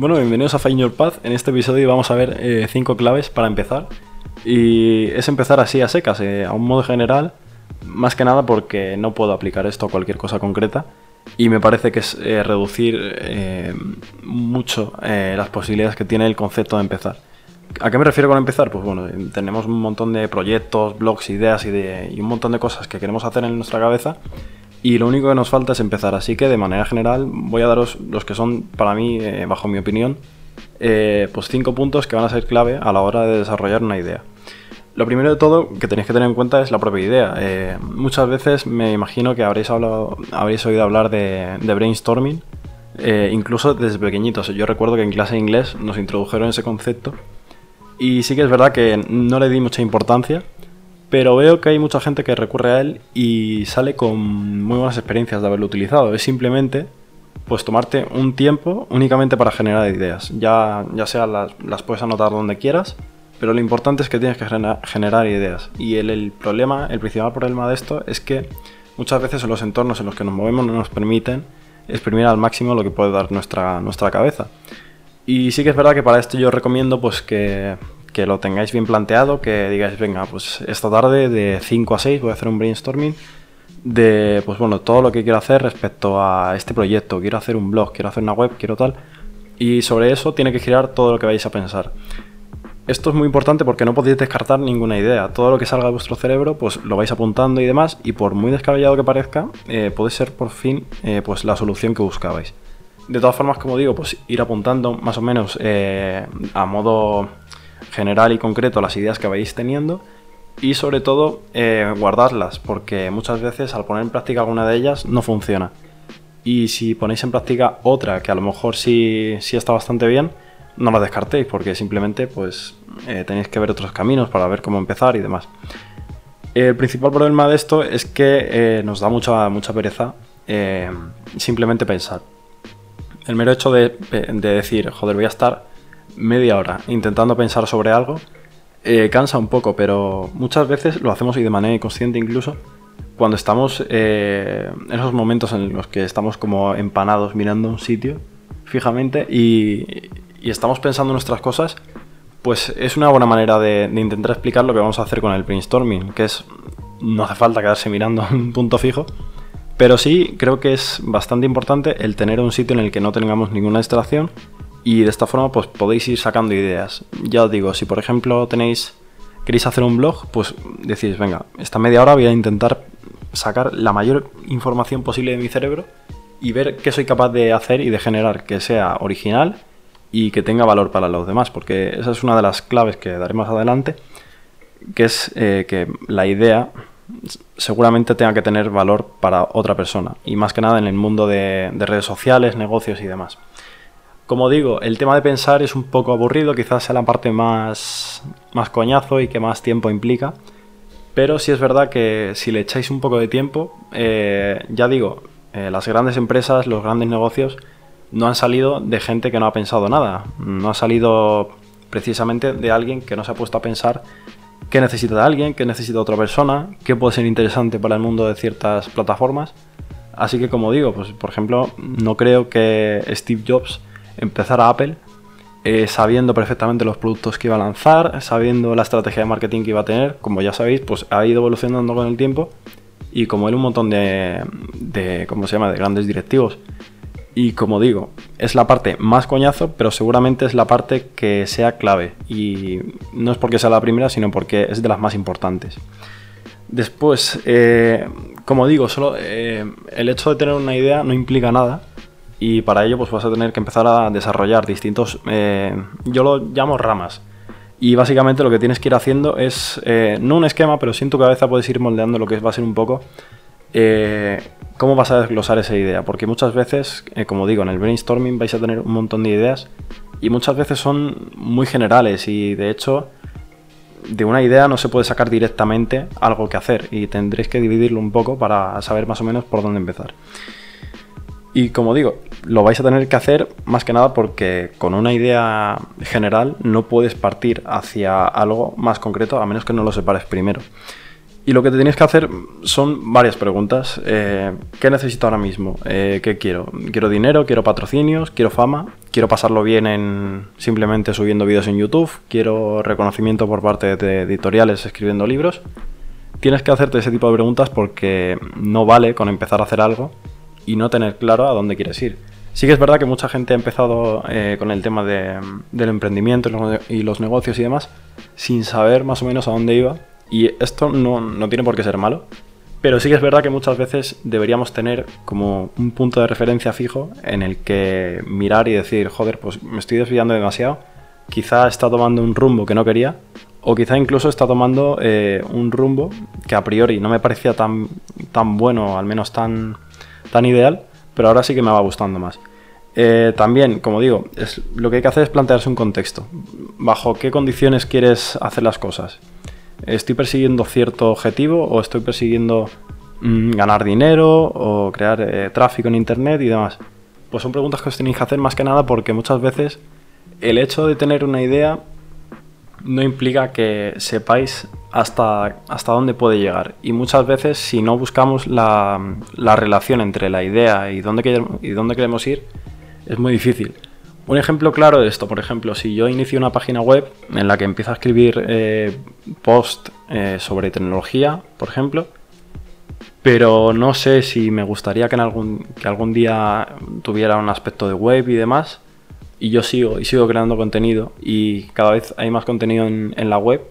Bueno, bienvenidos a Find Your Path. En este episodio vamos a ver eh, cinco claves para empezar. Y es empezar así a secas, eh, a un modo general, más que nada porque no puedo aplicar esto a cualquier cosa concreta. Y me parece que es eh, reducir mucho las posibilidades que tiene el concepto de empezar. ¿A qué me refiero con empezar? Pues bueno, tenemos un montón de proyectos, blogs, ideas y, de, y un montón de cosas que queremos hacer en nuestra cabeza y lo único que nos falta es empezar. Así que de manera general voy a daros los que son para mí, eh, bajo mi opinión, eh, pues cinco puntos que van a ser clave a la hora de desarrollar una idea. Lo primero de todo que tenéis que tener en cuenta es la propia idea. Eh, muchas veces me imagino que habréis, hablado, habréis oído hablar de, brainstorming, incluso desde pequeñitos. Yo recuerdo que en clase de inglés nos introdujeron ese concepto y sí que es verdad que no le di mucha importancia, pero veo que hay mucha gente que recurre a él y sale con muy buenas experiencias de haberlo utilizado. Es simplemente pues tomarte un tiempo únicamente para generar ideas. Ya, ya sea las, las puedes anotar donde quieras, pero lo importante es que tienes que generar ideas. Y el, el, problema, el principal problema de esto es que muchas veces los entornos en los que nos movemos no nos permiten exprimir al máximo lo que puede dar nuestra, nuestra cabeza. Y sí que es verdad que para esto yo recomiendo pues que que lo tengáis bien planteado, que digáis, venga, pues esta tarde de 5 a 6 voy a hacer un brainstorming de, pues bueno, todo lo que quiero hacer respecto a este proyecto. Quiero hacer un blog, quiero hacer una web, quiero tal. Y sobre eso tiene que girar todo lo que vais a pensar. Esto es muy importante porque no podéis descartar ninguna idea. Todo lo que salga de vuestro cerebro, pues lo vais apuntando y demás. Y por muy descabellado que parezca, eh, puede ser por fin eh, pues la solución que buscabais. De todas formas, como digo, pues ir apuntando más o menos eh, a modo general y concreto las ideas que vais teniendo y sobre todo eh, guardarlas, porque muchas veces al poner en práctica alguna de ellas no funciona. Y si ponéis en práctica otra que a lo mejor sí, sí está bastante bien, no la descartéis, porque simplemente pues eh, tenéis que ver otros caminos para ver cómo empezar y demás. El principal problema de esto es que eh, nos da mucha, mucha pereza simplemente pensar. El mero hecho de, de decir, joder, voy a estar media hora intentando pensar sobre algo, eh, cansa un poco, pero muchas veces lo hacemos y de manera inconsciente incluso, cuando estamos eh, en esos momentos en los que estamos como empanados mirando un sitio fijamente y, estamos pensando nuestras cosas, pues es una buena manera de, de, intentar explicar lo que vamos a hacer con el brainstorming, que es, no hace falta quedarse mirando un punto fijo, pero sí creo que es bastante importante el tener un sitio en el que no tengamos ninguna distracción y de esta forma pues podéis ir sacando ideas. Ya os digo, si por ejemplo tenéis queréis hacer un blog, pues decís, venga, esta media hora voy a intentar sacar la mayor información posible de mi cerebro y ver qué soy capaz de hacer y de generar que sea original y que tenga valor para los demás, porque esa es una de las claves que daré más adelante, que es eh, que la idea seguramente tenga que tener valor para otra persona, y más que nada en el mundo de redes sociales, negocios y demás. Como digo, el tema de pensar es un poco aburrido, quizás sea la parte más, más coñazo y que más tiempo implica. Pero sí es verdad que si le echáis un poco de tiempo, eh, ya digo, eh, las grandes empresas, los grandes negocios, no han salido de gente que no ha pensado nada. No ha salido precisamente de alguien que no se ha puesto a pensar qué necesita de alguien, qué necesita otra persona, qué puede ser interesante para el mundo de ciertas plataformas. Así que como digo, pues por ejemplo, no creo que Steve Jobs empezar a Apple eh, sabiendo perfectamente los productos que iba a lanzar, sabiendo la estrategia de marketing que iba a tener. Como ya sabéis, pues ha ido evolucionando con el tiempo y como él un montón de, de ¿cómo se llama?, de grandes directivos. Y como digo, es la parte más coñazo, pero seguramente es la parte que sea clave. Y no es porque sea la primera, sino porque es de las más importantes. Después, eh, como digo, solo eh, el hecho de tener una idea no implica nada y para ello pues vas a tener que empezar a desarrollar distintos, eh, yo lo llamo ramas. Y básicamente lo que tienes que ir haciendo es, eh, no un esquema, pero sí en tu cabeza puedes ir moldeando lo que va a ser un poco eh, cómo vas a desglosar esa idea. Porque muchas veces, como digo, en el brainstorming vais a tener un montón de ideas y muchas veces son muy generales y de hecho de una idea no se puede sacar directamente algo que hacer y tendréis que dividirlo un poco para saber más o menos por dónde empezar. Y como digo, lo vais a tener que hacer más que nada porque con una idea general no puedes partir hacia algo más concreto a menos que no lo separes primero. Y lo que te tienes que hacer son varias preguntas. Eh, ¿Qué necesito ahora mismo? Eh, ¿Qué quiero? ¿Quiero dinero? ¿Quiero patrocinios? ¿Quiero fama? ¿Quiero pasarlo bien en simplemente subiendo vídeos en YouTube? ¿Quiero reconocimiento por parte de editoriales escribiendo libros? Tienes que hacerte ese tipo de preguntas porque no vale con empezar a hacer algo y no tener claro a dónde quieres ir. Sí que es verdad que mucha gente ha empezado eh, con el tema del emprendimiento y los negocios y demás sin saber más o menos a dónde iba y esto no, tiene por qué ser malo, pero sí que es verdad que muchas veces deberíamos tener como un punto de referencia fijo en el que mirar y decir, joder, pues me estoy desviando demasiado, quizá está tomando un rumbo que no quería, o quizá incluso está tomando eh, un rumbo que a priori no me parecía tan, tan bueno, al menos tan, tan ideal, pero ahora sí que me va gustando más. Eh, también, como digo, es, lo que hay que hacer es plantearse un contexto. ¿Bajo qué condiciones quieres hacer las cosas? ¿Estoy persiguiendo cierto objetivo o estoy persiguiendo mm, ganar dinero o crear eh, tráfico en Internet y demás? Pues son preguntas que os tenéis que hacer más que nada porque muchas veces el hecho de tener una idea no implica que sepáis hasta, hasta dónde puede llegar. Y muchas veces si no buscamos la, relación entre la idea y dónde, y dónde queremos ir, es muy difícil. Un ejemplo claro de esto, por ejemplo, si yo inicio una página web en la que empiezo a escribir eh, post eh, sobre tecnología, por ejemplo, pero no sé si me gustaría que, en algún, que algún día tuviera un aspecto de web y demás, y yo sigo y sigo creando contenido y cada vez hay más contenido en, la web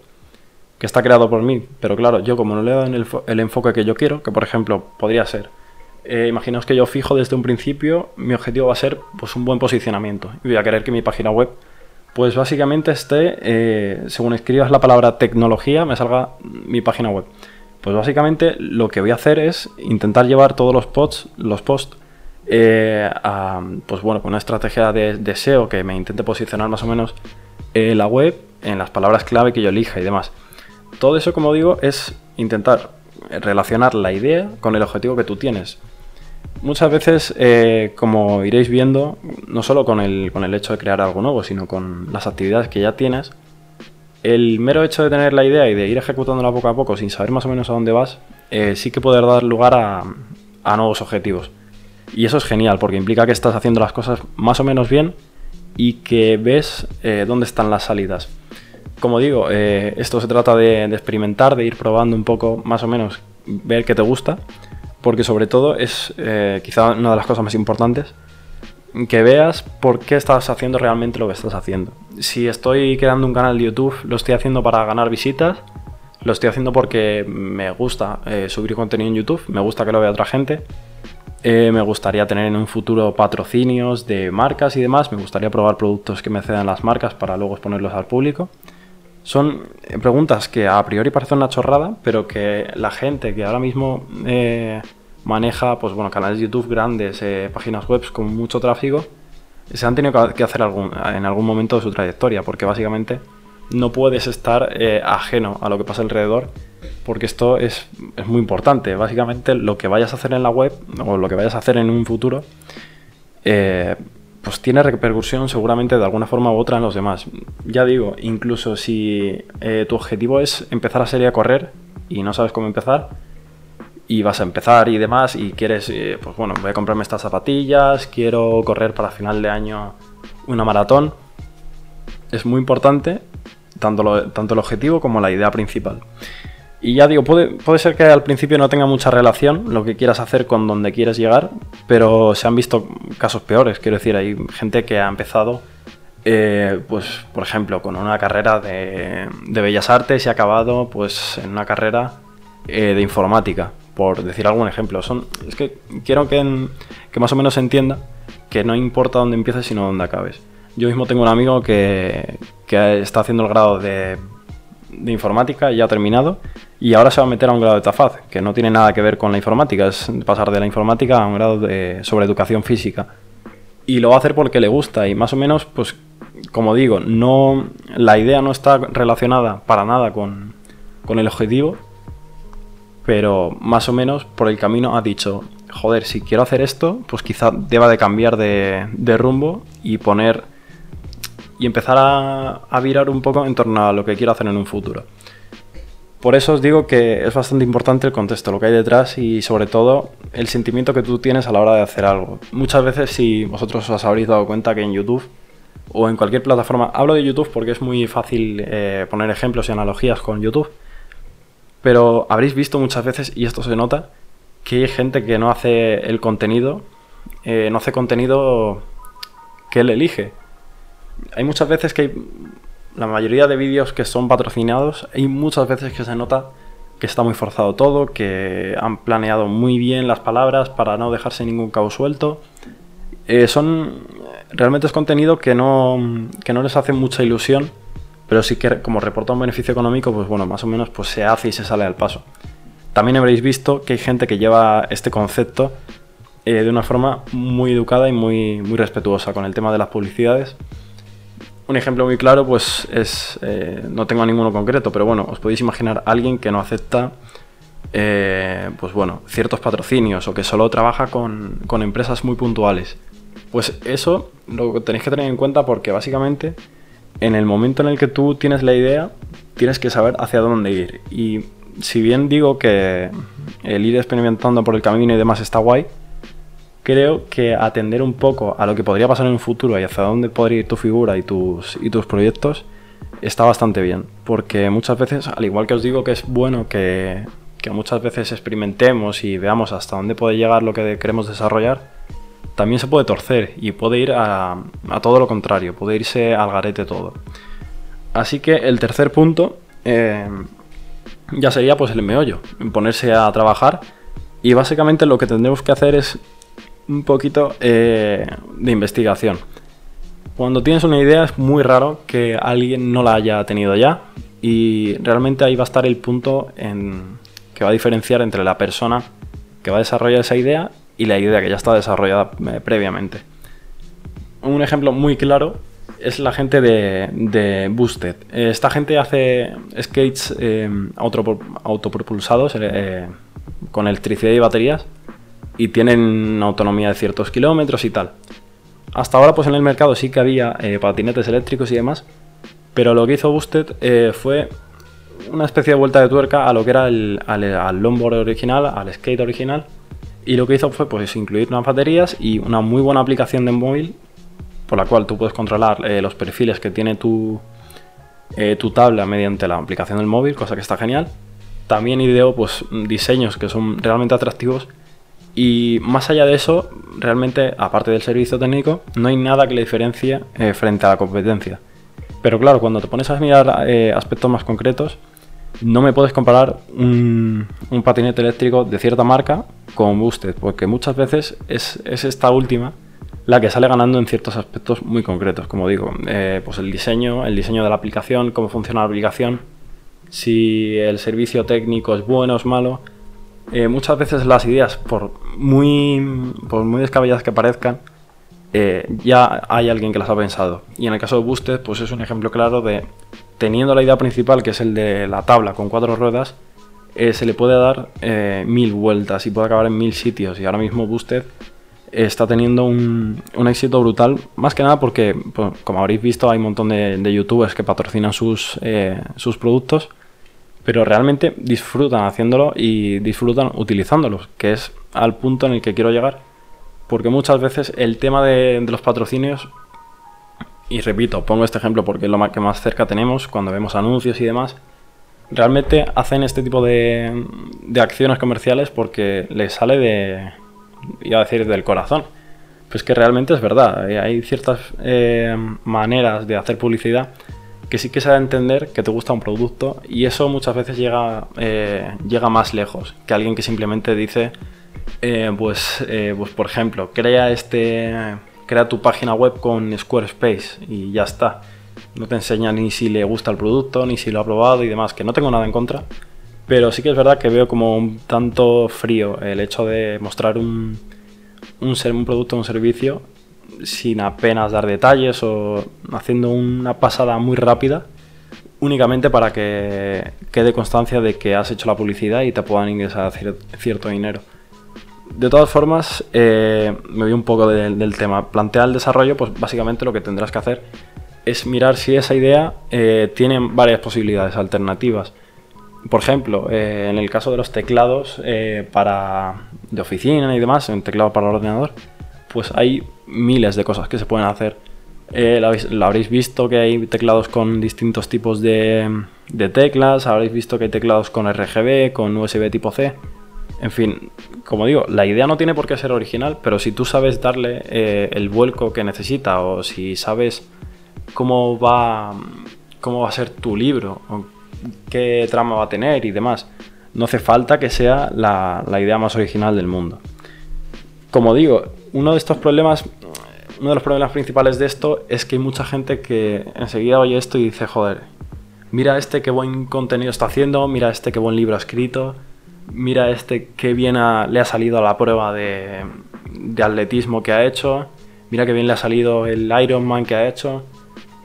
que está creado por mí, pero claro, yo como no le doy el, el enfoque que yo quiero, que por ejemplo podría ser eh, imaginaos que yo fijo desde un principio, mi objetivo va a ser pues, un buen posicionamiento. Y voy a querer que mi página web, pues básicamente esté, eh, según escribas la palabra tecnología, me salga mi página web. Pues básicamente lo que voy a hacer es intentar llevar todos los posts, los posts eh, a, pues bueno, con una estrategia de, de, SEO que me intente posicionar más o menos la web en las palabras clave que yo elija y demás. Todo eso, como digo, es intentar relacionar la idea con el objetivo que tú tienes. Muchas veces, eh, como iréis viendo, no solo con el, con el hecho de crear algo nuevo, sino con las actividades que ya tienes, el mero hecho de tener la idea y de ir ejecutándola poco a poco sin saber más o menos a dónde vas, eh, sí que puede dar lugar a, nuevos objetivos. Y eso es genial, porque implica que estás haciendo las cosas más o menos bien y que ves eh, dónde están las salidas. Como digo, esto se trata de, experimentar, de ir probando un poco más o menos, ver qué te gusta porque sobre todo es eh, quizá una de las cosas más importantes que veas por qué estás haciendo realmente lo que estás haciendo. Si estoy creando un canal de YouTube, lo estoy haciendo para ganar visitas, lo estoy haciendo porque me gusta eh, subir contenido en YouTube, me gusta que lo vea otra gente, eh, me gustaría tener en un futuro patrocinios de marcas y demás, me gustaría probar productos que me cedan las marcas para luego exponerlos al público. Son eh, preguntas que a priori parecen una chorrada, pero que la gente que ahora mismo eh, maneja pues, bueno, canales de YouTube grandes, páginas web con mucho tráfico, se han tenido que hacer algún, en algún momento de su trayectoria, porque básicamente no puedes estar ajeno a lo que pasa alrededor, porque esto es, es, muy importante. Básicamente lo que vayas a hacer en la web o lo que vayas a hacer en un futuro pues tiene repercusión seguramente de alguna forma u otra en los demás. Ya digo, incluso si eh, tu objetivo es empezar a salir a correr y no sabes cómo empezar, y vas a empezar y demás, y quieres, eh, pues bueno, voy a comprarme estas zapatillas, quiero correr para final de año una maratón, es muy importante tanto, tanto el objetivo como la idea principal. Y ya digo, puede, puede ser que al principio no tenga mucha relación lo que quieras hacer con donde quieres llegar, pero se han visto casos peores. Quiero decir, hay gente que ha empezado, eh, pues, por ejemplo, con una carrera de, bellas artes y ha acabado pues, en una carrera eh, de informática, por decir algún ejemplo. Son, es que quiero que, que más o menos se entienda que no importa dónde empieces, sino dónde acabes. Yo mismo tengo un amigo que, está haciendo el grado de de informática ya ha terminado y ahora se va a meter a un grado de TAFAD, que no tiene nada que ver con la informática, es pasar de la informática a un grado de, sobre educación física. Y lo va a hacer porque le gusta y más o menos, pues como digo, no, la idea no está relacionada para nada con, el objetivo, pero más o menos por el camino ha dicho, joder, si quiero hacer esto, pues quizá deba de cambiar de rumbo y poner y empezar a, virar un poco en torno a lo que quiero hacer en un futuro. Por eso os digo que es bastante importante el contexto, lo que hay detrás y sobre todo el sentimiento que tú tienes a la hora de hacer algo. Muchas veces si vosotros os habréis dado cuenta que en YouTube o en cualquier plataforma, hablo de YouTube porque es muy fácil eh, poner ejemplos y analogías con YouTube, pero habréis visto muchas veces, y esto se nota, que hay gente que no hace el contenido, eh, no hace contenido que él elige. Hay muchas veces que hay, la mayoría de vídeos que son patrocinados, hay muchas veces que se nota que está muy forzado todo, que han planeado muy bien las palabras para no dejarse ningún cabo suelto. Eh, son realmente es contenido que no, que no les hace mucha ilusión, pero sí que como reporta un beneficio económico, pues bueno, más o menos pues se hace y se sale al paso. También habréis visto que hay gente que lleva este concepto eh, de una forma muy educada y muy, muy respetuosa con el tema de las publicidades. Un ejemplo muy claro, pues es, eh, no tengo ninguno concreto, pero bueno, os podéis imaginar a alguien que no acepta, eh, pues bueno, ciertos patrocinios o que solo trabaja con, con empresas muy puntuales. Pues eso lo tenéis que tener en cuenta porque básicamente en el momento en el que tú tienes la idea, tienes que saber hacia dónde ir. Y si bien digo que el ir experimentando por el camino y demás está guay, creo que atender un poco a lo que podría pasar en un futuro y hacia dónde podría ir tu figura y tus, y tus proyectos está bastante bien. Porque muchas veces, al igual que os digo que es bueno que, que muchas veces experimentemos y veamos hasta dónde puede llegar lo que queremos desarrollar, también se puede torcer y puede ir a, a todo lo contrario, puede irse al garete todo. Así que el tercer punto eh, ya sería pues el meollo, ponerse a trabajar y básicamente lo que tendremos que hacer es un poquito eh, de investigación. Cuando tienes una idea es muy raro que alguien no la haya tenido ya y realmente ahí va a estar el punto en que va a diferenciar entre la persona que va a desarrollar esa idea y la idea que ya está desarrollada eh, previamente. Un ejemplo muy claro es la gente de, Boosted. Esta gente hace skates eh, autopropulsados con electricidad y baterías y tienen autonomía de ciertos kilómetros y tal. Hasta ahora pues en el mercado sí que había eh, patinetes eléctricos y demás, pero lo que hizo Boosted eh, fue una especie de vuelta de tuerca a lo que era el, al, longboard original, al skate original, y lo que hizo fue pues incluir unas baterías y una muy buena aplicación de móvil por la cual tú puedes controlar eh, los perfiles que tiene tu, tu tabla mediante la aplicación del móvil, cosa que está genial. También ideó pues diseños que son realmente atractivos y más allá de eso, realmente, aparte del servicio técnico, no hay nada que le diferencie eh, frente a la competencia. Pero claro, cuando te pones a mirar eh, aspectos más concretos, no me puedes comparar un, patinete eléctrico de cierta marca con Boosted, porque muchas veces es, esta última la que sale ganando en ciertos aspectos muy concretos, como digo, eh, pues el diseño, el diseño de la aplicación, cómo funciona la aplicación, si el servicio técnico es bueno o es malo, eh, muchas veces las ideas, por muy, por muy descabelladas que parezcan, eh, ya hay alguien que las ha pensado. Y en el caso de Boosted, pues es un ejemplo claro de teniendo la idea principal, que es el de la tabla con cuatro ruedas, eh, se le puede dar mil vueltas y puede acabar en mil sitios. Y ahora mismo Boosted está teniendo un, éxito brutal, más que nada porque, pues, como habréis visto, hay un montón de, de youtubers que patrocinan sus, sus productos pero realmente disfrutan haciéndolo y disfrutan utilizándolos, que es al punto en el que quiero llegar. Porque muchas veces el tema de, los patrocinios, y repito, pongo este ejemplo porque es lo que más cerca tenemos cuando vemos anuncios y demás, realmente hacen este tipo de, acciones comerciales porque les sale de, iba a decir, del corazón. Pues que realmente es verdad, eh, hay ciertas eh, maneras de hacer publicidad que sí que se da entender que te gusta un producto y eso muchas veces llega, eh, llega más lejos que alguien que simplemente dice, eh, pues, eh, pues por ejemplo, crea, este, crea tu página web con Squarespace y ya está. No te enseña ni si le gusta el producto, ni si lo ha probado y demás, que no tengo nada en contra. Pero sí que es verdad que veo como un tanto frío el hecho de mostrar un, un, un producto un servicio sin apenas dar detalles o haciendo una pasada muy rápida únicamente para que quede constancia de que has hecho la publicidad y te puedan ingresar cierto dinero. De todas formas, eh, me voy un poco del tema. Plantear el desarrollo, pues básicamente lo que tendrás que hacer es mirar si esa idea eh, tiene varias posibilidades alternativas. por ejemplo, en el caso de los teclados para de oficina y demás, en teclado para el ordenador, pues hay miles de cosas que se pueden hacer. lo, habréis visto que hay teclados con distintos tipos de, de teclas, habréis visto que hay teclados con RGB, con USB tipo C. En fin, como digo, la idea no tiene por qué ser original, pero si tú sabes darle eh, el vuelco que necesita o si sabes cómo va, cómo va a ser tu libro, o qué trama va a tener y demás, no hace falta que sea la idea más original del mundo. Como digo, uno de estos problemas, uno de los problemas principales de esto es que hay mucha gente que enseguida oye esto y dice, joder, mira este qué buen contenido está haciendo, mira este qué buen libro ha escrito, mira este qué bien le ha salido a la prueba de, atletismo que ha hecho, mira qué bien le ha salido el Ironman que ha hecho,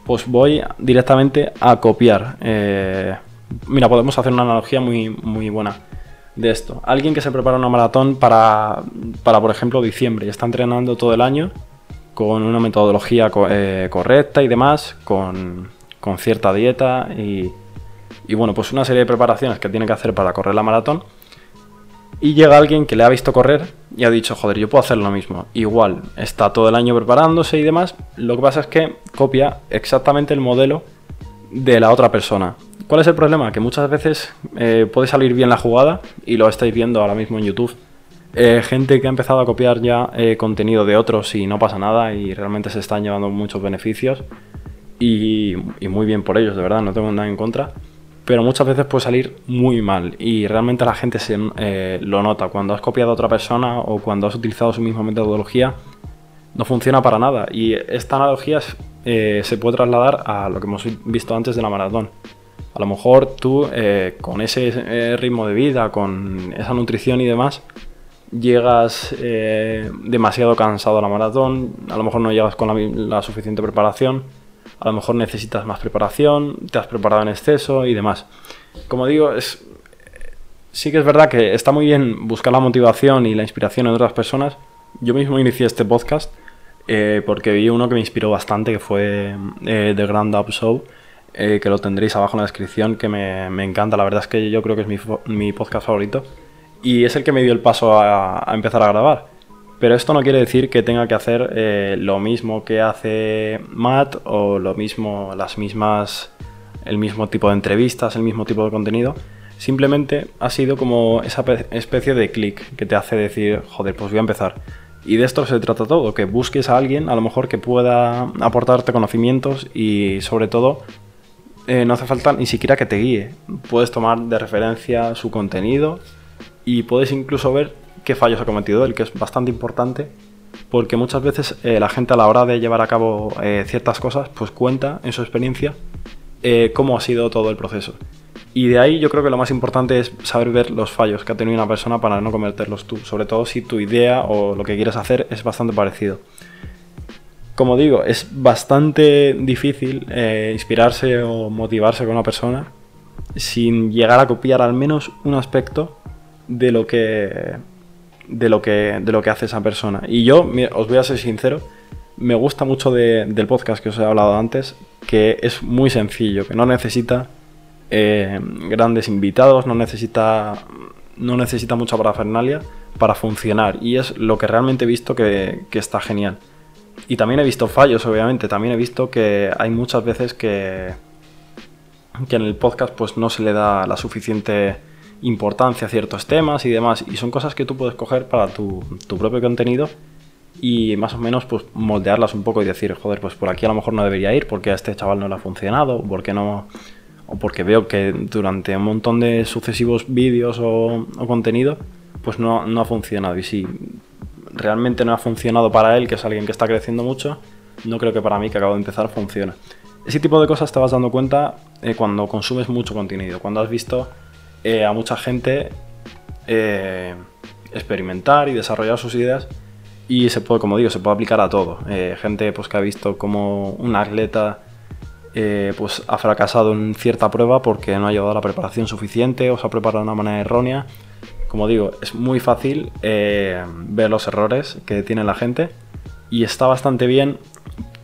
pues voy directamente a copiar. Eh, mira, podemos hacer una analogía muy, muy buena de esto. Alguien que se prepara una maratón para, para, por ejemplo, diciembre y está entrenando todo el año con una metodología eh, correcta y demás, con, con cierta dieta y, y, bueno, pues una serie de preparaciones que tiene que hacer para correr la maratón. Y llega alguien que le ha visto correr y ha dicho, joder, yo puedo hacer lo mismo. Igual, está todo el año preparándose y demás. Lo que pasa es que copia exactamente el modelo de la otra persona. ¿Cuál es el problema? Que muchas veces eh, puede salir bien la jugada y lo estáis viendo ahora mismo en YouTube. Eh, gente que ha empezado a copiar ya eh, contenido de otros y no pasa nada y realmente se están llevando muchos beneficios y, muy bien por ellos, de verdad, no tengo nada en contra. Pero muchas veces puede salir muy mal y realmente la gente lo nota. Cuando has copiado a otra persona o cuando has utilizado su misma metodología, no funciona para nada. Y esta analogía se puede trasladar a lo que hemos visto antes de la maratón. A lo mejor tú, eh, con ese ritmo de vida, con esa nutrición y demás, llegas demasiado cansado a la maratón, a lo mejor no llegas con la suficiente preparación a lo mejor necesitas más preparación, te has preparado en exceso y demás. Como digo, es, sí que es verdad que está muy bien buscar la motivación y la inspiración en otras personas. Yo mismo inicié este podcast eh, porque vi uno que me inspiró bastante, que fue eh, The Grand Up Show, eh, que lo tendréis abajo en la descripción, que me, encanta. La verdad es que yo creo que es mi, podcast favorito. Y es el que me dio el paso a empezar a grabar. Pero esto no quiere decir que tenga que hacer eh, lo mismo que hace Matt o lo mismo, las mismas, el mismo tipo de entrevistas, el mismo tipo de contenido. Simplemente ha sido como esa especie de clic que te hace decir, joder, pues voy a empezar. Y de esto se trata todo, que busques a alguien a lo mejor que pueda aportarte conocimientos y sobre todo eh, no hace falta ni siquiera que te guíe. Puedes tomar de referencia su contenido y puedes incluso ver qué fallos ha cometido él, que es bastante importante, porque muchas veces eh, la gente a la hora de llevar a cabo eh, ciertas cosas, pues cuenta en su experiencia cómo ha sido todo el proceso. Y de ahí yo creo que lo más importante es saber ver los fallos que ha tenido una persona para no cometerlos tú, sobre todo si tu idea o lo que quieres hacer es bastante parecido. Como digo, es bastante difícil inspirarse o motivarse con una persona sin llegar a copiar al menos un aspecto de lo que de lo que, de lo que hace esa persona. Y yo, os voy a ser sincero, me gusta mucho del podcast que os he hablado antes, que es muy sencillo, que no necesita eh, grandes invitados, no necesita, no necesita mucha parafernalia para funcionar. Y es lo que realmente he visto que, que está genial. Y también he visto fallos, obviamente. También he visto que hay muchas veces que, que en el podcast pues no se le da la suficiente importancia a ciertos temas y demás. Y son cosas que tú puedes coger para tu, propio contenido y más o menos pues moldearlas un poco y decir, joder, pues por aquí a lo mejor no debería ir porque a este chaval no le ha funcionado, porque no o porque veo que durante un montón de sucesivos vídeos o, contenido pues no, no, ha funcionado y si realmente no ha funcionado para él, que es alguien que está creciendo mucho, no creo que para mí que acabo de empezar funcione. Ese tipo de cosas te vas dando cuenta eh, cuando consumes mucho contenido, cuando has visto eh, a mucha gente eh, experimentar y desarrollar sus ideas y se puede, como digo, se puede aplicar a todo. Gente pues, que ha visto como un atleta pues, ha fracasado en cierta prueba porque no ha llevado la preparación suficiente o se ha preparado de una manera errónea. Como digo, es muy fácil ver los errores que tiene la gente y está bastante bien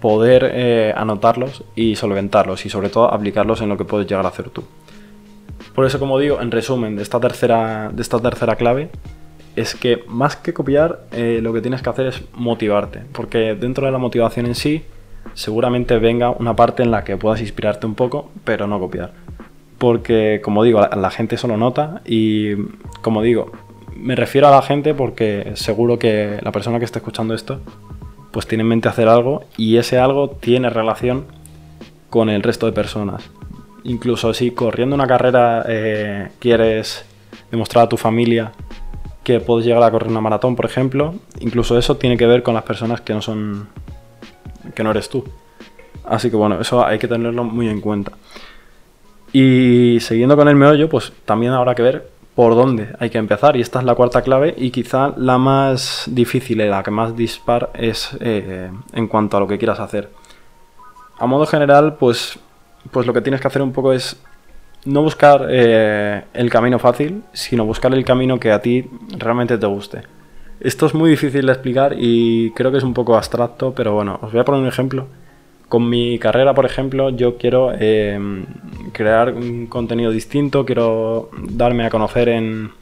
poder anotarlos y solventarlos y sobre todo aplicarlos en lo que puedes llegar a hacer tú. Por eso, como digo, en resumen de esta tercera, de esta tercera clave, es que más que copiar, eh, lo que tienes que hacer es motivarte. Porque dentro de la motivación en sí, seguramente venga una parte en la que puedas inspirarte un poco, pero no copiar. Porque, como digo, la, la gente eso lo nota y, como digo, me refiero a la gente porque seguro que la persona que está escuchando esto, pues tiene en mente hacer algo y ese algo tiene relación con el resto de personas. Incluso si corriendo una carrera eh, quieres demostrar a tu familia que puedes llegar a correr una maratón, por ejemplo, incluso eso tiene que ver con las personas que no son que no eres tú. Así que bueno, eso hay que tenerlo muy en cuenta. Y siguiendo con el meollo, pues también habrá que ver por dónde hay que empezar. Y esta es la cuarta clave y quizá la más difícil y la que más dispar es eh, en cuanto a lo que quieras hacer. A modo general, pues, pues lo que tienes que hacer un poco es no buscar eh, el camino fácil, sino buscar el camino que a ti realmente te guste. Esto es muy difícil de explicar y creo que es un poco abstracto, pero bueno, os voy a poner un ejemplo. Con mi carrera, por ejemplo, yo quiero em, crear un contenido distinto, quiero darme a conocer en,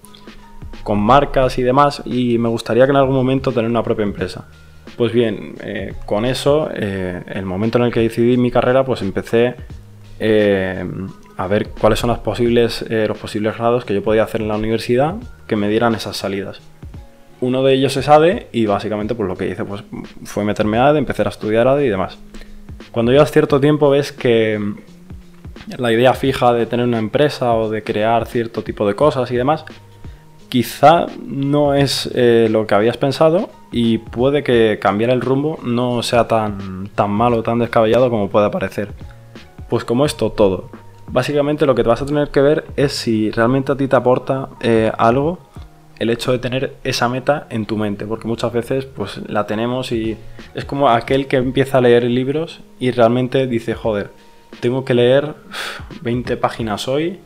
con marcas y demás, y me gustaría que en algún momento tener una propia empresa. Pues bien, eh, con eso, eh, el momento en el que decidí mi carrera, pues empecé em, a ver cuáles son eh, los posibles grados que yo podía hacer en la universidad que me dieran esas salidas. Uno de ellos es ADE y básicamente pues lo que hice pues, fue meterme a ADE, empezar a estudiar ADE y demás. Cuando llevas cierto tiempo ves que la idea fija de tener una empresa o de crear cierto tipo de cosas y demás, quizá no es eh, lo que habías pensado y puede que cambiar el rumbo no sea tan, tan malo, tan descabellado como puede parecer. Pues como esto, todo. Básicamente lo que te vas a tener que ver es si realmente a ti te aporta eh, algo el hecho de tener esa meta en tu mente, porque muchas veces pues la tenemos y es como aquel que empieza a leer libros y realmente dice, joder, tengo que leer 20 páginas hoy,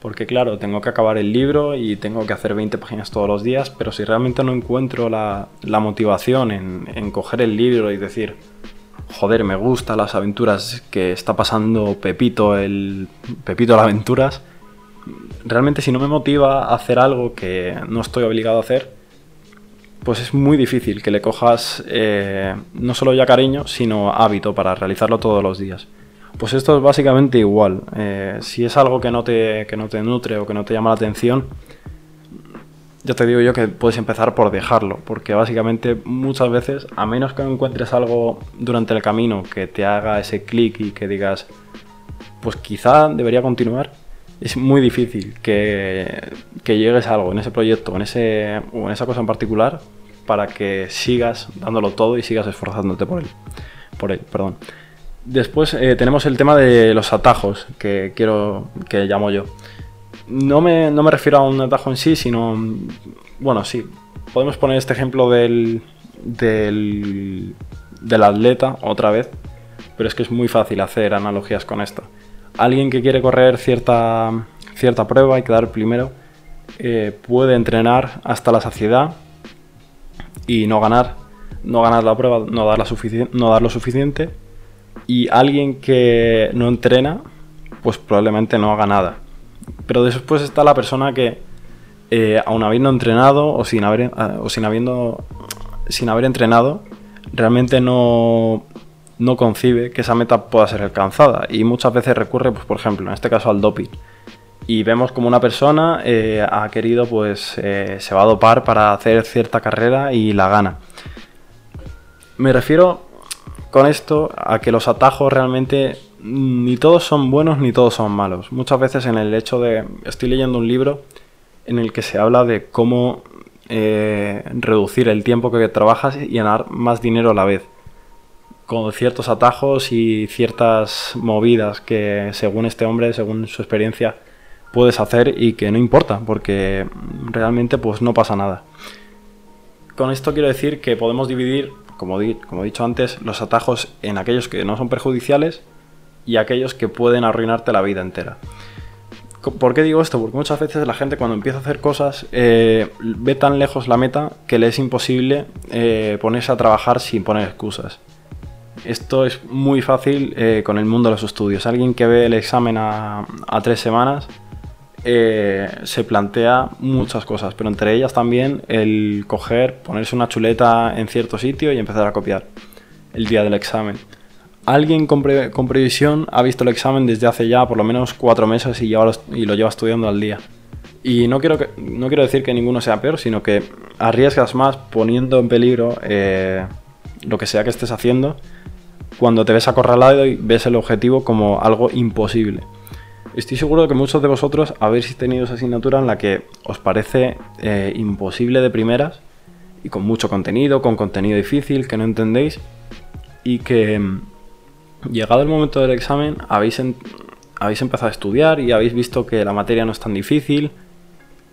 porque claro, tengo que acabar el libro y tengo que hacer 20 páginas todos los días, pero si realmente no encuentro la, motivación en, en coger el libro y decir, joder, me gustan las aventuras que está pasando Pepito, el Pepito las aventuras, realmente si no me motiva a hacer algo que no estoy obligado a hacer, pues es muy difícil que le cojas eh, no solo ya cariño, sino hábito para realizarlo todos los días. Pues esto es básicamente igual. Eh, si es algo que no, te, que no te nutre o que no te llama la atención, ya te digo yo que puedes empezar por dejarlo, porque básicamente muchas veces, a menos que encuentres algo durante el camino que te haga ese clic y que digas, pues quizá debería continuar, es muy difícil que, llegues a algo en ese proyecto en ese, o en esa cosa en particular para que sigas dándolo todo y sigas esforzándote por él. Por él perdón. Después eh, tenemos el tema de los atajos que quiero que llamo yo. No me, no me refiero a un atajo en sí, sino. Bueno, sí. Podemos poner este ejemplo del, del, del atleta otra vez, pero es que es muy fácil hacer analogías con esto alguien que quiere correr cierta, cierta prueba y quedar primero eh, puede entrenar hasta la saciedad y no ganar, no ganar la prueba, no dar, la no dar lo suficiente. Y alguien que no entrena, pues probablemente no haga nada. Pero después está la persona que, eh, aun habiendo entrenado o sin haber, eh, o sin, habiendo, sin haber entrenado, realmente no, no concibe que esa meta pueda ser alcanzada y muchas veces recurre, pues, por ejemplo, en este caso al doping. Y vemos como una persona eh, ha querido, pues, eh, se va a dopar para hacer cierta carrera y la gana. Me refiero con esto a que los atajos realmente ni todos son buenos ni todos son malos. Muchas veces en el hecho de, estoy leyendo un libro en el que se habla de cómo eh, reducir el tiempo que trabajas y ganar más dinero a la vez con ciertos atajos y ciertas movidas que según este hombre, según su experiencia, puedes hacer y que no importa, porque realmente pues no pasa nada. Con esto quiero decir que podemos dividir, como, como he dicho antes, los atajos en aquellos que no son perjudiciales y aquellos que pueden arruinarte la vida entera. ¿Por qué digo esto? Porque muchas veces la gente cuando empieza a hacer cosas eh, ve tan lejos la meta que le es imposible eh, ponerse a trabajar sin poner excusas. Esto es muy fácil eh, con el mundo de los estudios. Alguien que ve el examen a, tres semanas eh, se plantea muchas cosas, pero entre ellas también el coger, ponerse una chuleta en cierto sitio y empezar a copiar el día del examen. Alguien con, previsión ha visto el examen desde hace ya por lo menos cuatro meses y, lo, y lo lleva estudiando al día. Y no quiero, que, no quiero decir que ninguno sea peor, sino que arriesgas más poniendo en peligro eh, lo que sea que estés haciendo cuando te ves acorralado y ves el objetivo como algo imposible. Estoy seguro de que muchos de vosotros habéis tenido esa asignatura en la que os parece eh, imposible de primeras y con mucho contenido, con contenido difícil que no entendéis y que mm, llegado el momento del examen habéis, habéis empezado a estudiar y habéis visto que la materia no es tan difícil,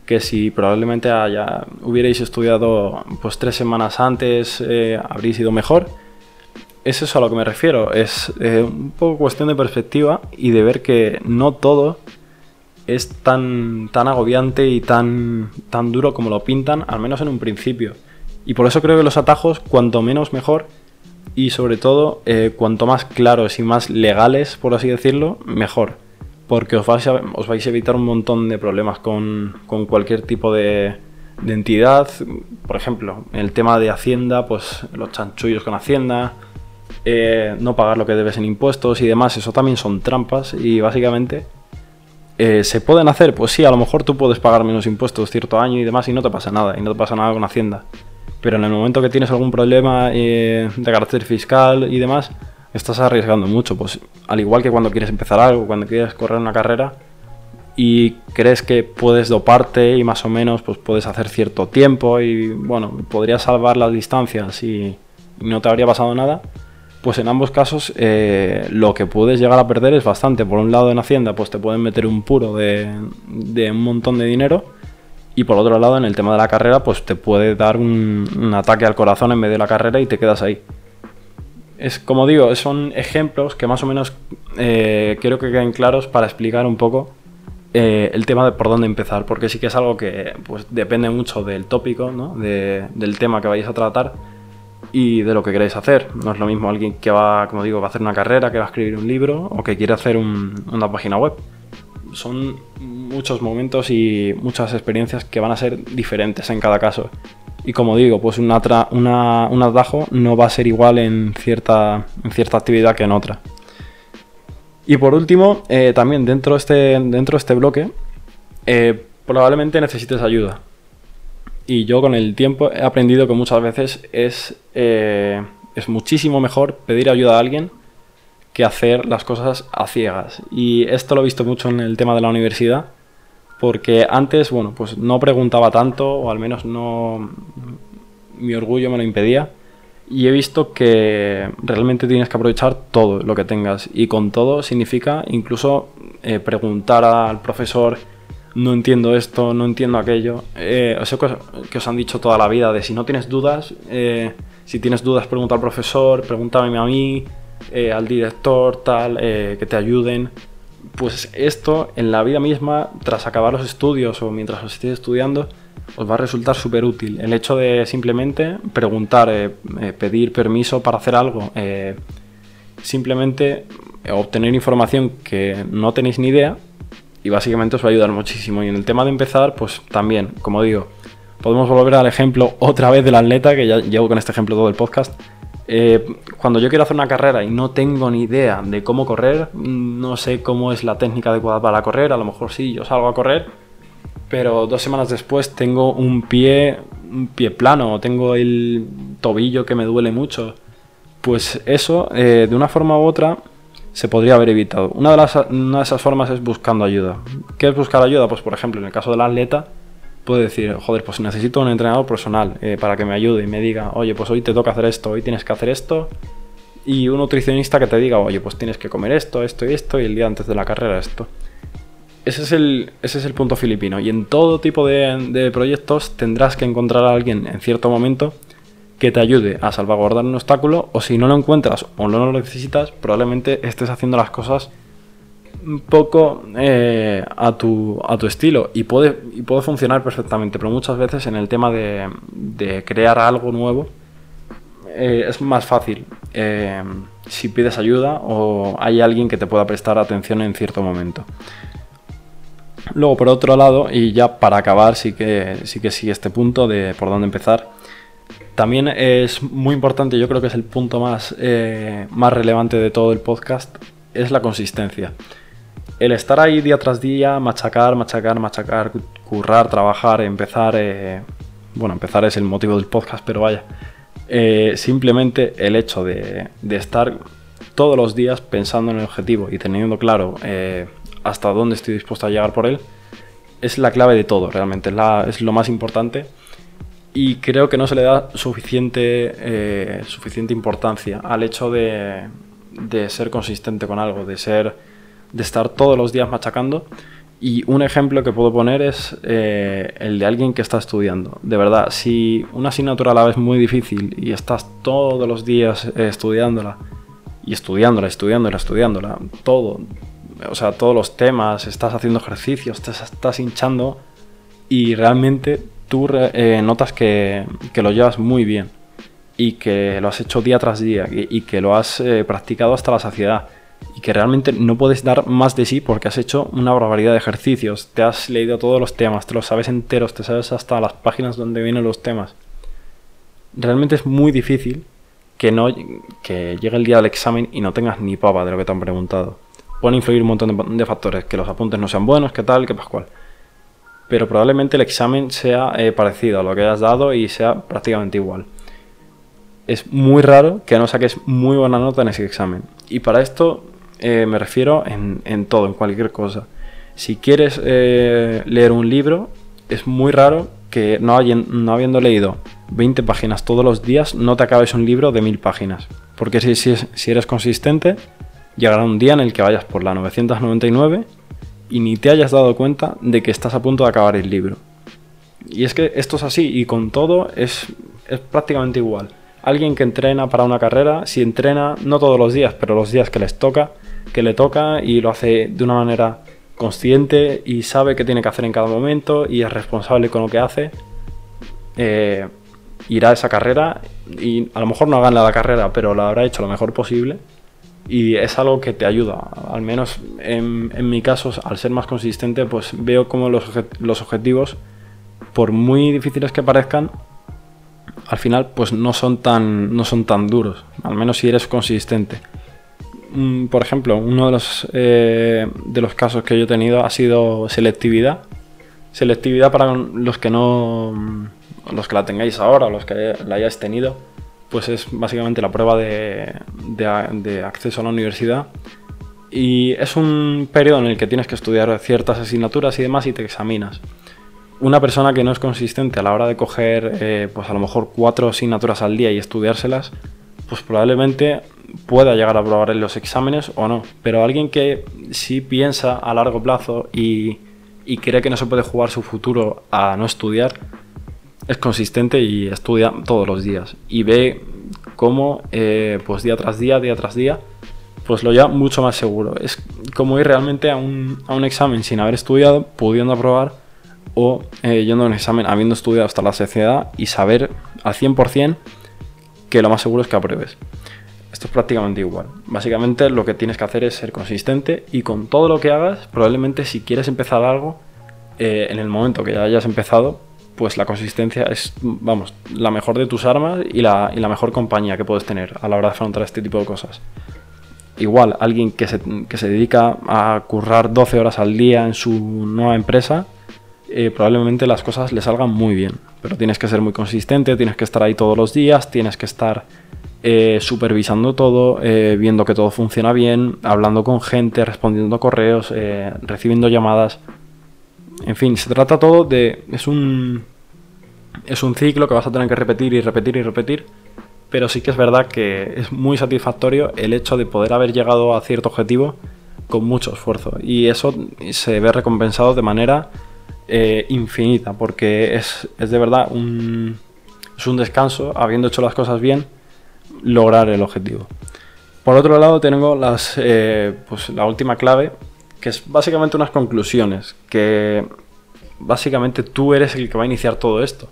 que si probablemente haya, hubierais estudiado pues tres semanas antes eh, habréis ido mejor. Es eso a lo que me refiero, es eh, un poco cuestión de perspectiva y de ver que no todo es tan, tan agobiante y tan, tan duro como lo pintan, al menos en un principio. Y por eso creo que los atajos, cuanto menos mejor, y sobre todo, eh, cuanto más claros y más legales, por así decirlo, mejor. Porque os vais a, os vais a evitar un montón de problemas con, con cualquier tipo de, de, entidad. Por ejemplo, el tema de Hacienda, pues los chanchullos con Hacienda, eh, no pagar lo que debes en impuestos y demás, eso también son trampas y básicamente... Eh, ¿Se pueden hacer? Pues sí, a lo mejor tú puedes pagar menos impuestos cierto año y demás y no te pasa nada, y no te pasa nada con Hacienda pero en el momento que tienes algún problema eh, de carácter fiscal y demás, estás arriesgando mucho. Pues al igual que cuando quieres empezar algo, cuando quieres correr una carrera y crees que puedes doparte y más o menos pues puedes hacer cierto tiempo y bueno, podrías salvar las distancias y no te habría pasado nada. Pues en ambos casos eh, lo que puedes llegar a perder es bastante. Por un lado en Hacienda pues te pueden meter un puro de, de un montón de dinero y por otro lado, en el tema de la carrera, pues te puede dar un, ataque al corazón en medio de la carrera y te quedas ahí. Es como digo, son ejemplos que más o menos eh, quiero que queden claros para explicar un poco eh, el tema de por dónde empezar, porque sí que es algo que pues, depende mucho del tópico, ¿no? del tema que vais a tratar y de lo que queréis hacer. No es lo mismo alguien que va, como digo, va a hacer una carrera, que va a escribir un libro o que quiere hacer una página web son muchos momentos y muchas experiencias que van a ser diferentes en cada caso. Y como digo, pues un atajo no va a ser igual en cierta, en cierta actividad que en otra. Y por último, eh, también dentro de este, dentro de este bloque, eh, probablemente necesites ayuda. Y yo con el tiempo he aprendido que muchas veces es, eh, es muchísimo mejor pedir ayuda a alguien que hacer las cosas a ciegas. Y esto lo he visto mucho en el tema de la universidad, porque antes, bueno, pues no preguntaba tanto, o al menos no mi orgullo me lo impedía. Y he visto que realmente tienes que aprovechar todo lo que tengas. Y con todo significa incluso eh, preguntar al profesor, no entiendo esto, no entiendo aquello. Eh, eso que os han dicho toda la vida, de si no tienes dudas, eh, si tienes dudas pregunta al profesor, pregúntame a mí, eh, al director, tal, eh, que te ayuden. Pues esto en la vida misma, tras acabar los estudios o mientras los estéis estudiando, os va a resultar súper útil. El hecho de simplemente preguntar, pedir permiso para hacer algo, simplemente obtener información que no tenéis ni idea y básicamente os va a ayudar muchísimo. Y en el tema de empezar, pues también, como digo, podemos volver al ejemplo otra vez del atleta, que ya llevo con este ejemplo todo el podcast eh, cuando yo quiero hacer una carrera y no tengo ni idea de cómo correr, no sé cómo es la técnica adecuada para correr, a lo mejor sí, yo salgo a correr, pero dos semanas después tengo un pie, un pie plano, tengo el tobillo que me duele mucho. Pues eso, eh, de una forma u otra, se podría haber evitado. Una de, las, una de esas formas es buscando ayuda. ¿Qué es buscar ayuda? Pues por ejemplo, en el caso del atleta, puede decir, joder, pues necesito un entrenador personal eh, para que me ayude y me diga, oye, pues hoy te toca hacer esto, hoy tienes que hacer esto. Y un nutricionista que te diga, oye, pues tienes que comer esto, esto y esto, y el día antes de la carrera esto. Ese es el, ese es el punto filipino. Y en todo tipo de, de proyectos tendrás que encontrar a alguien en cierto momento que te ayude a salvaguardar un obstáculo, o si no lo encuentras o no lo necesitas, probablemente estés haciendo las cosas un poco eh, a, tu, a tu estilo y puede, y puede funcionar perfectamente, pero muchas veces en el tema de, de crear algo nuevo eh, es más fácil eh, si pides ayuda o hay alguien que te pueda prestar atención en cierto momento. Luego, por otro lado, y ya para acabar, sí que sí que sigue este punto de por dónde empezar. También es muy importante, yo creo que es el punto más, eh, más relevante de todo el podcast, es la consistencia. El estar ahí día tras día, machacar, machacar, machacar, currar, trabajar, empezar, eh, bueno, empezar es el motivo del podcast, pero vaya, eh, simplemente el hecho de, estar todos los días pensando en el objetivo y teniendo claro hasta dónde estoy dispuesto a llegar por él, es la clave de todo, realmente, es lo más importante y creo que no se le da suficiente, eh, suficiente importancia al hecho de, ser consistente con algo, de, ser, de estar todos los días machacando. Y un ejemplo que puedo poner es eh, el de alguien que está estudiando. De verdad, si una asignatura a la vez muy difícil y estás todos los días eh, estudiándola, y estudiándola, estudiándola, estudiándola, todo, o sea, todos los temas, estás haciendo ejercicios, te estás hinchando y realmente tú eh, notas que, lo llevas muy bien y que lo has hecho día tras día y, que lo has eh, practicado hasta la saciedad y que realmente no puedes dar más de sí porque has hecho una barbaridad de ejercicios, te has leído todos los temas, te los sabes enteros, te sabes hasta las páginas donde vienen los temas. Realmente es muy difícil que, no, que llegue el día del examen y no tengas ni papa de lo que te han preguntado. Pueden influir un montón de, de factores, que los apuntes no sean buenos, que tal, que pascual pero probablemente el examen sea eh, parecido a lo que hayas dado y sea prácticamente igual. Es muy raro que no saques muy buena nota en ese examen. Y para esto eh, me refiero en, todo, en cualquier cosa. Si quieres eh, leer un libro, es muy raro que no, habiendo leído 20 páginas todos los días, no te acabes un libro de 1000 páginas. Porque si, si eres consistente, llegará un día en el que vayas por la 999 y ni te hayas dado cuenta de que estás a punto de acabar el libro. Y es que esto es así y con todo es, es prácticamente igual. Alguien que entrena para una carrera, si entrena no todos los días, pero los días que les toca, que le toca y lo hace de una manera consciente y sabe qué tiene que hacer en cada momento y es responsable con lo que hace, eh, irá a esa carrera y a lo mejor no hagan la carrera, pero la habrá hecho lo mejor posible y es algo que te ayuda. Al menos en, en mi caso, al ser más consistente, pues veo como los, los, objetivos, por muy difíciles que parezcan, al final pues no son tan, no son tan duros, al menos si eres consistente. Mm, por ejemplo, uno de los, eh, de los casos que yo he tenido ha sido selectividad. Selectividad para los que no, los que la tengáis ahora, los que la hayáis tenido pues es básicamente la prueba de, acceso a la universidad. Y es un periodo en el que tienes que estudiar ciertas asignaturas y demás y te examinas. Una persona que no es consistente a la hora de coger, eh, pues a lo mejor cuatro asignaturas al día y estudiárselas, pues probablemente pueda llegar a aprobar en los exámenes o no. Pero alguien que sí piensa a largo plazo y, y cree que no se puede jugar su futuro a no estudiar, es consistente y estudia todos los días y ve cómo eh, pues día tras día, día tras día, pues lo ya mucho más seguro. Es como ir realmente a un, a un examen sin haber estudiado, pudiendo aprobar, o eh, yendo a un examen habiendo estudiado hasta la sociedad y saber al 100% que lo más seguro es que apruebes. Esto es prácticamente igual. Básicamente lo que tienes que hacer es ser consistente y con todo lo que hagas, probablemente si quieres empezar algo, eh, en el momento que ya hayas empezado, pues la consistencia es, vamos, la mejor de tus armas y la, mejor compañía que puedes tener a la hora de afrontar este tipo de cosas. Igual, alguien que se, dedica a currar 12 horas al día en su nueva empresa, eh, probablemente las cosas le salgan muy bien. Pero tienes que ser muy consistente, tienes que estar ahí todos los días, tienes que estar eh, supervisando todo, eh, viendo que todo funciona bien, hablando con gente, respondiendo correos, recibiendo llamadas. En fin, se trata todo de... Es un, es un ciclo que vas a tener que repetir y repetir y repetir, pero sí que es verdad que es muy satisfactorio el hecho de poder haber llegado a cierto objetivo con mucho esfuerzo y eso se ve recompensado de manera eh, infinita porque es, de verdad un, es un descanso, habiendo hecho las cosas bien, lograr el objetivo. Por otro lado tengo las, eh, pues la última clave, que es básicamente unas conclusiones, que básicamente tú eres el que va a iniciar todo esto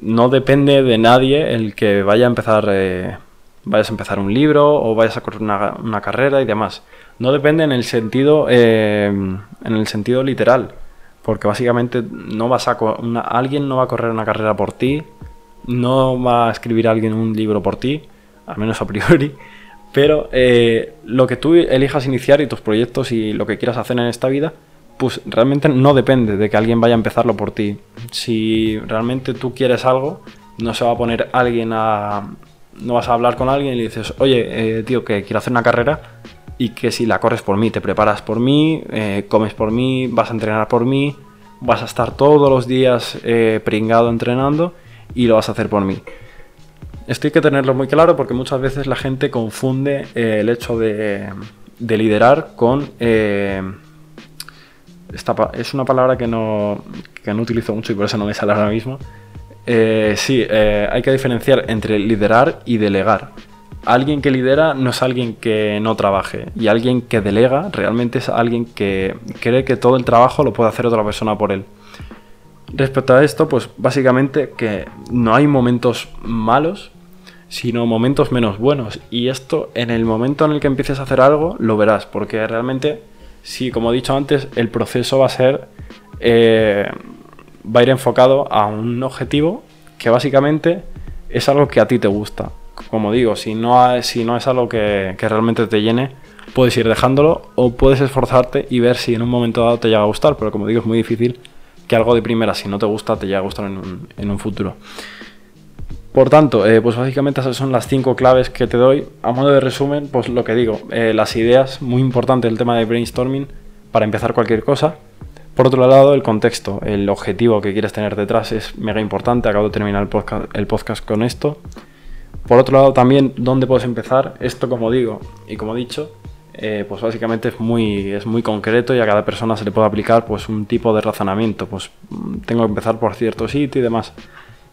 no depende de nadie el que vaya a empezar eh, vayas a empezar un libro o vayas a correr una, carrera y demás. No depende en el sentido, eh, en el sentido literal, porque básicamente no vas a alguien no va a correr una carrera por ti, no va a escribir alguien un libro por ti, al menos a priori. Pero eh, lo que tú elijas iniciar y tus proyectos y lo que quieras hacer en esta vida, pues realmente no depende de que alguien vaya a empezarlo por ti. Si realmente tú quieres algo, no se va a poner alguien a... No vas a hablar con alguien y le dices, oye, eh, tío, que quiero hacer una carrera y que si la corres por mí, te preparas por mí, eh, comes por mí, vas a entrenar por mí, vas a estar todos los días pringado entrenando y lo vas a hacer por mí. Esto hay que tenerlo muy claro porque muchas veces la gente confunde eh, el hecho de, liderar con... Eh, esta, es una palabra que no, que no utilizo mucho y por eso no me sale ahora mismo. Eh, sí, hay que diferenciar entre liderar y delegar. Alguien que lidera no es alguien que no trabaje y alguien que delega realmente es alguien que cree que todo el trabajo lo puede hacer otra persona por él. Respecto a esto, pues básicamente que no hay momentos malos, sino momentos menos buenos. Y esto en el momento en el que empieces a hacer algo, lo verás, porque realmente, si como he dicho antes, el proceso va a ser, eh, va a ir enfocado a un objetivo que básicamente es algo que a ti te gusta. Como digo, si no, si no es algo que, realmente te llene, puedes ir dejándolo o puedes esforzarte y ver si en un momento dado te llega a gustar, pero como digo, es muy difícil que algo de primera, si no te gusta, te llegue a gustar en un futuro. Por tanto, eh, pues básicamente esas son las cinco claves que te doy. A modo de resumen, pues lo que digo, eh, las ideas, muy importante el tema de brainstorming para empezar cualquier cosa. Por otro lado, el contexto, el objetivo que quieres tener detrás es mega importante. Acabo de terminar el podcast, con esto. Por otro lado, también, ¿dónde puedes empezar? Esto, como digo y como he dicho, eh, pues básicamente es muy, es muy concreto y a cada persona se le puede aplicar pues un tipo de razonamiento. Pues mm, tengo que empezar por cierto sitio y demás.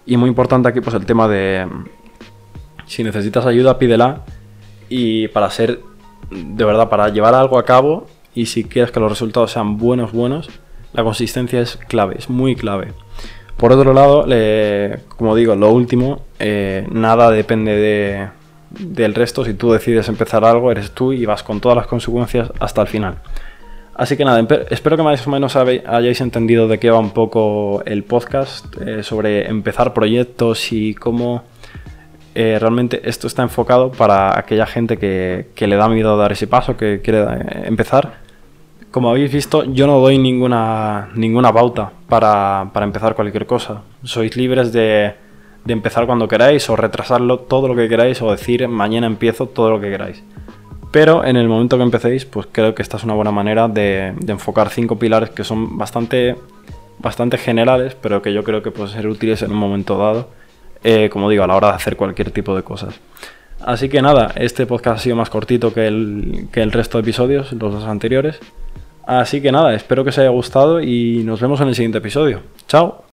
Y muy importante aquí pues el tema de si necesitas ayuda, pídela. Y para ser, de verdad, para llevar algo a cabo y si quieres que los resultados sean buenos, buenos, la consistencia es clave, es muy clave. Por otro lado, como digo, lo último, eh, nada depende de, del resto. Si tú decides empezar algo, eres tú y vas con todas las consecuencias hasta el final. Así que nada, espero que más o menos hayáis entendido de qué va un poco el podcast, eh, sobre empezar proyectos y cómo eh, realmente esto está enfocado para aquella gente que, le da miedo dar ese paso, que quiere eh, empezar. Como habéis visto, yo no doy ninguna, ninguna pauta para, empezar cualquier cosa. Sois libres de, de empezar cuando queráis o retrasarlo todo lo que queráis o decir mañana empiezo todo lo que queráis. Pero en el momento que empecéis, pues creo que esta es una buena manera de, enfocar cinco pilares que son bastante, bastante generales, pero que yo creo que pueden ser útiles en un momento dado, eh, como digo, a la hora de hacer cualquier tipo de cosas. Así que nada, este podcast ha sido más cortito que el, que el resto de episodios, los dos anteriores. Así que nada, espero que os haya gustado y nos vemos en el siguiente episodio. Chao.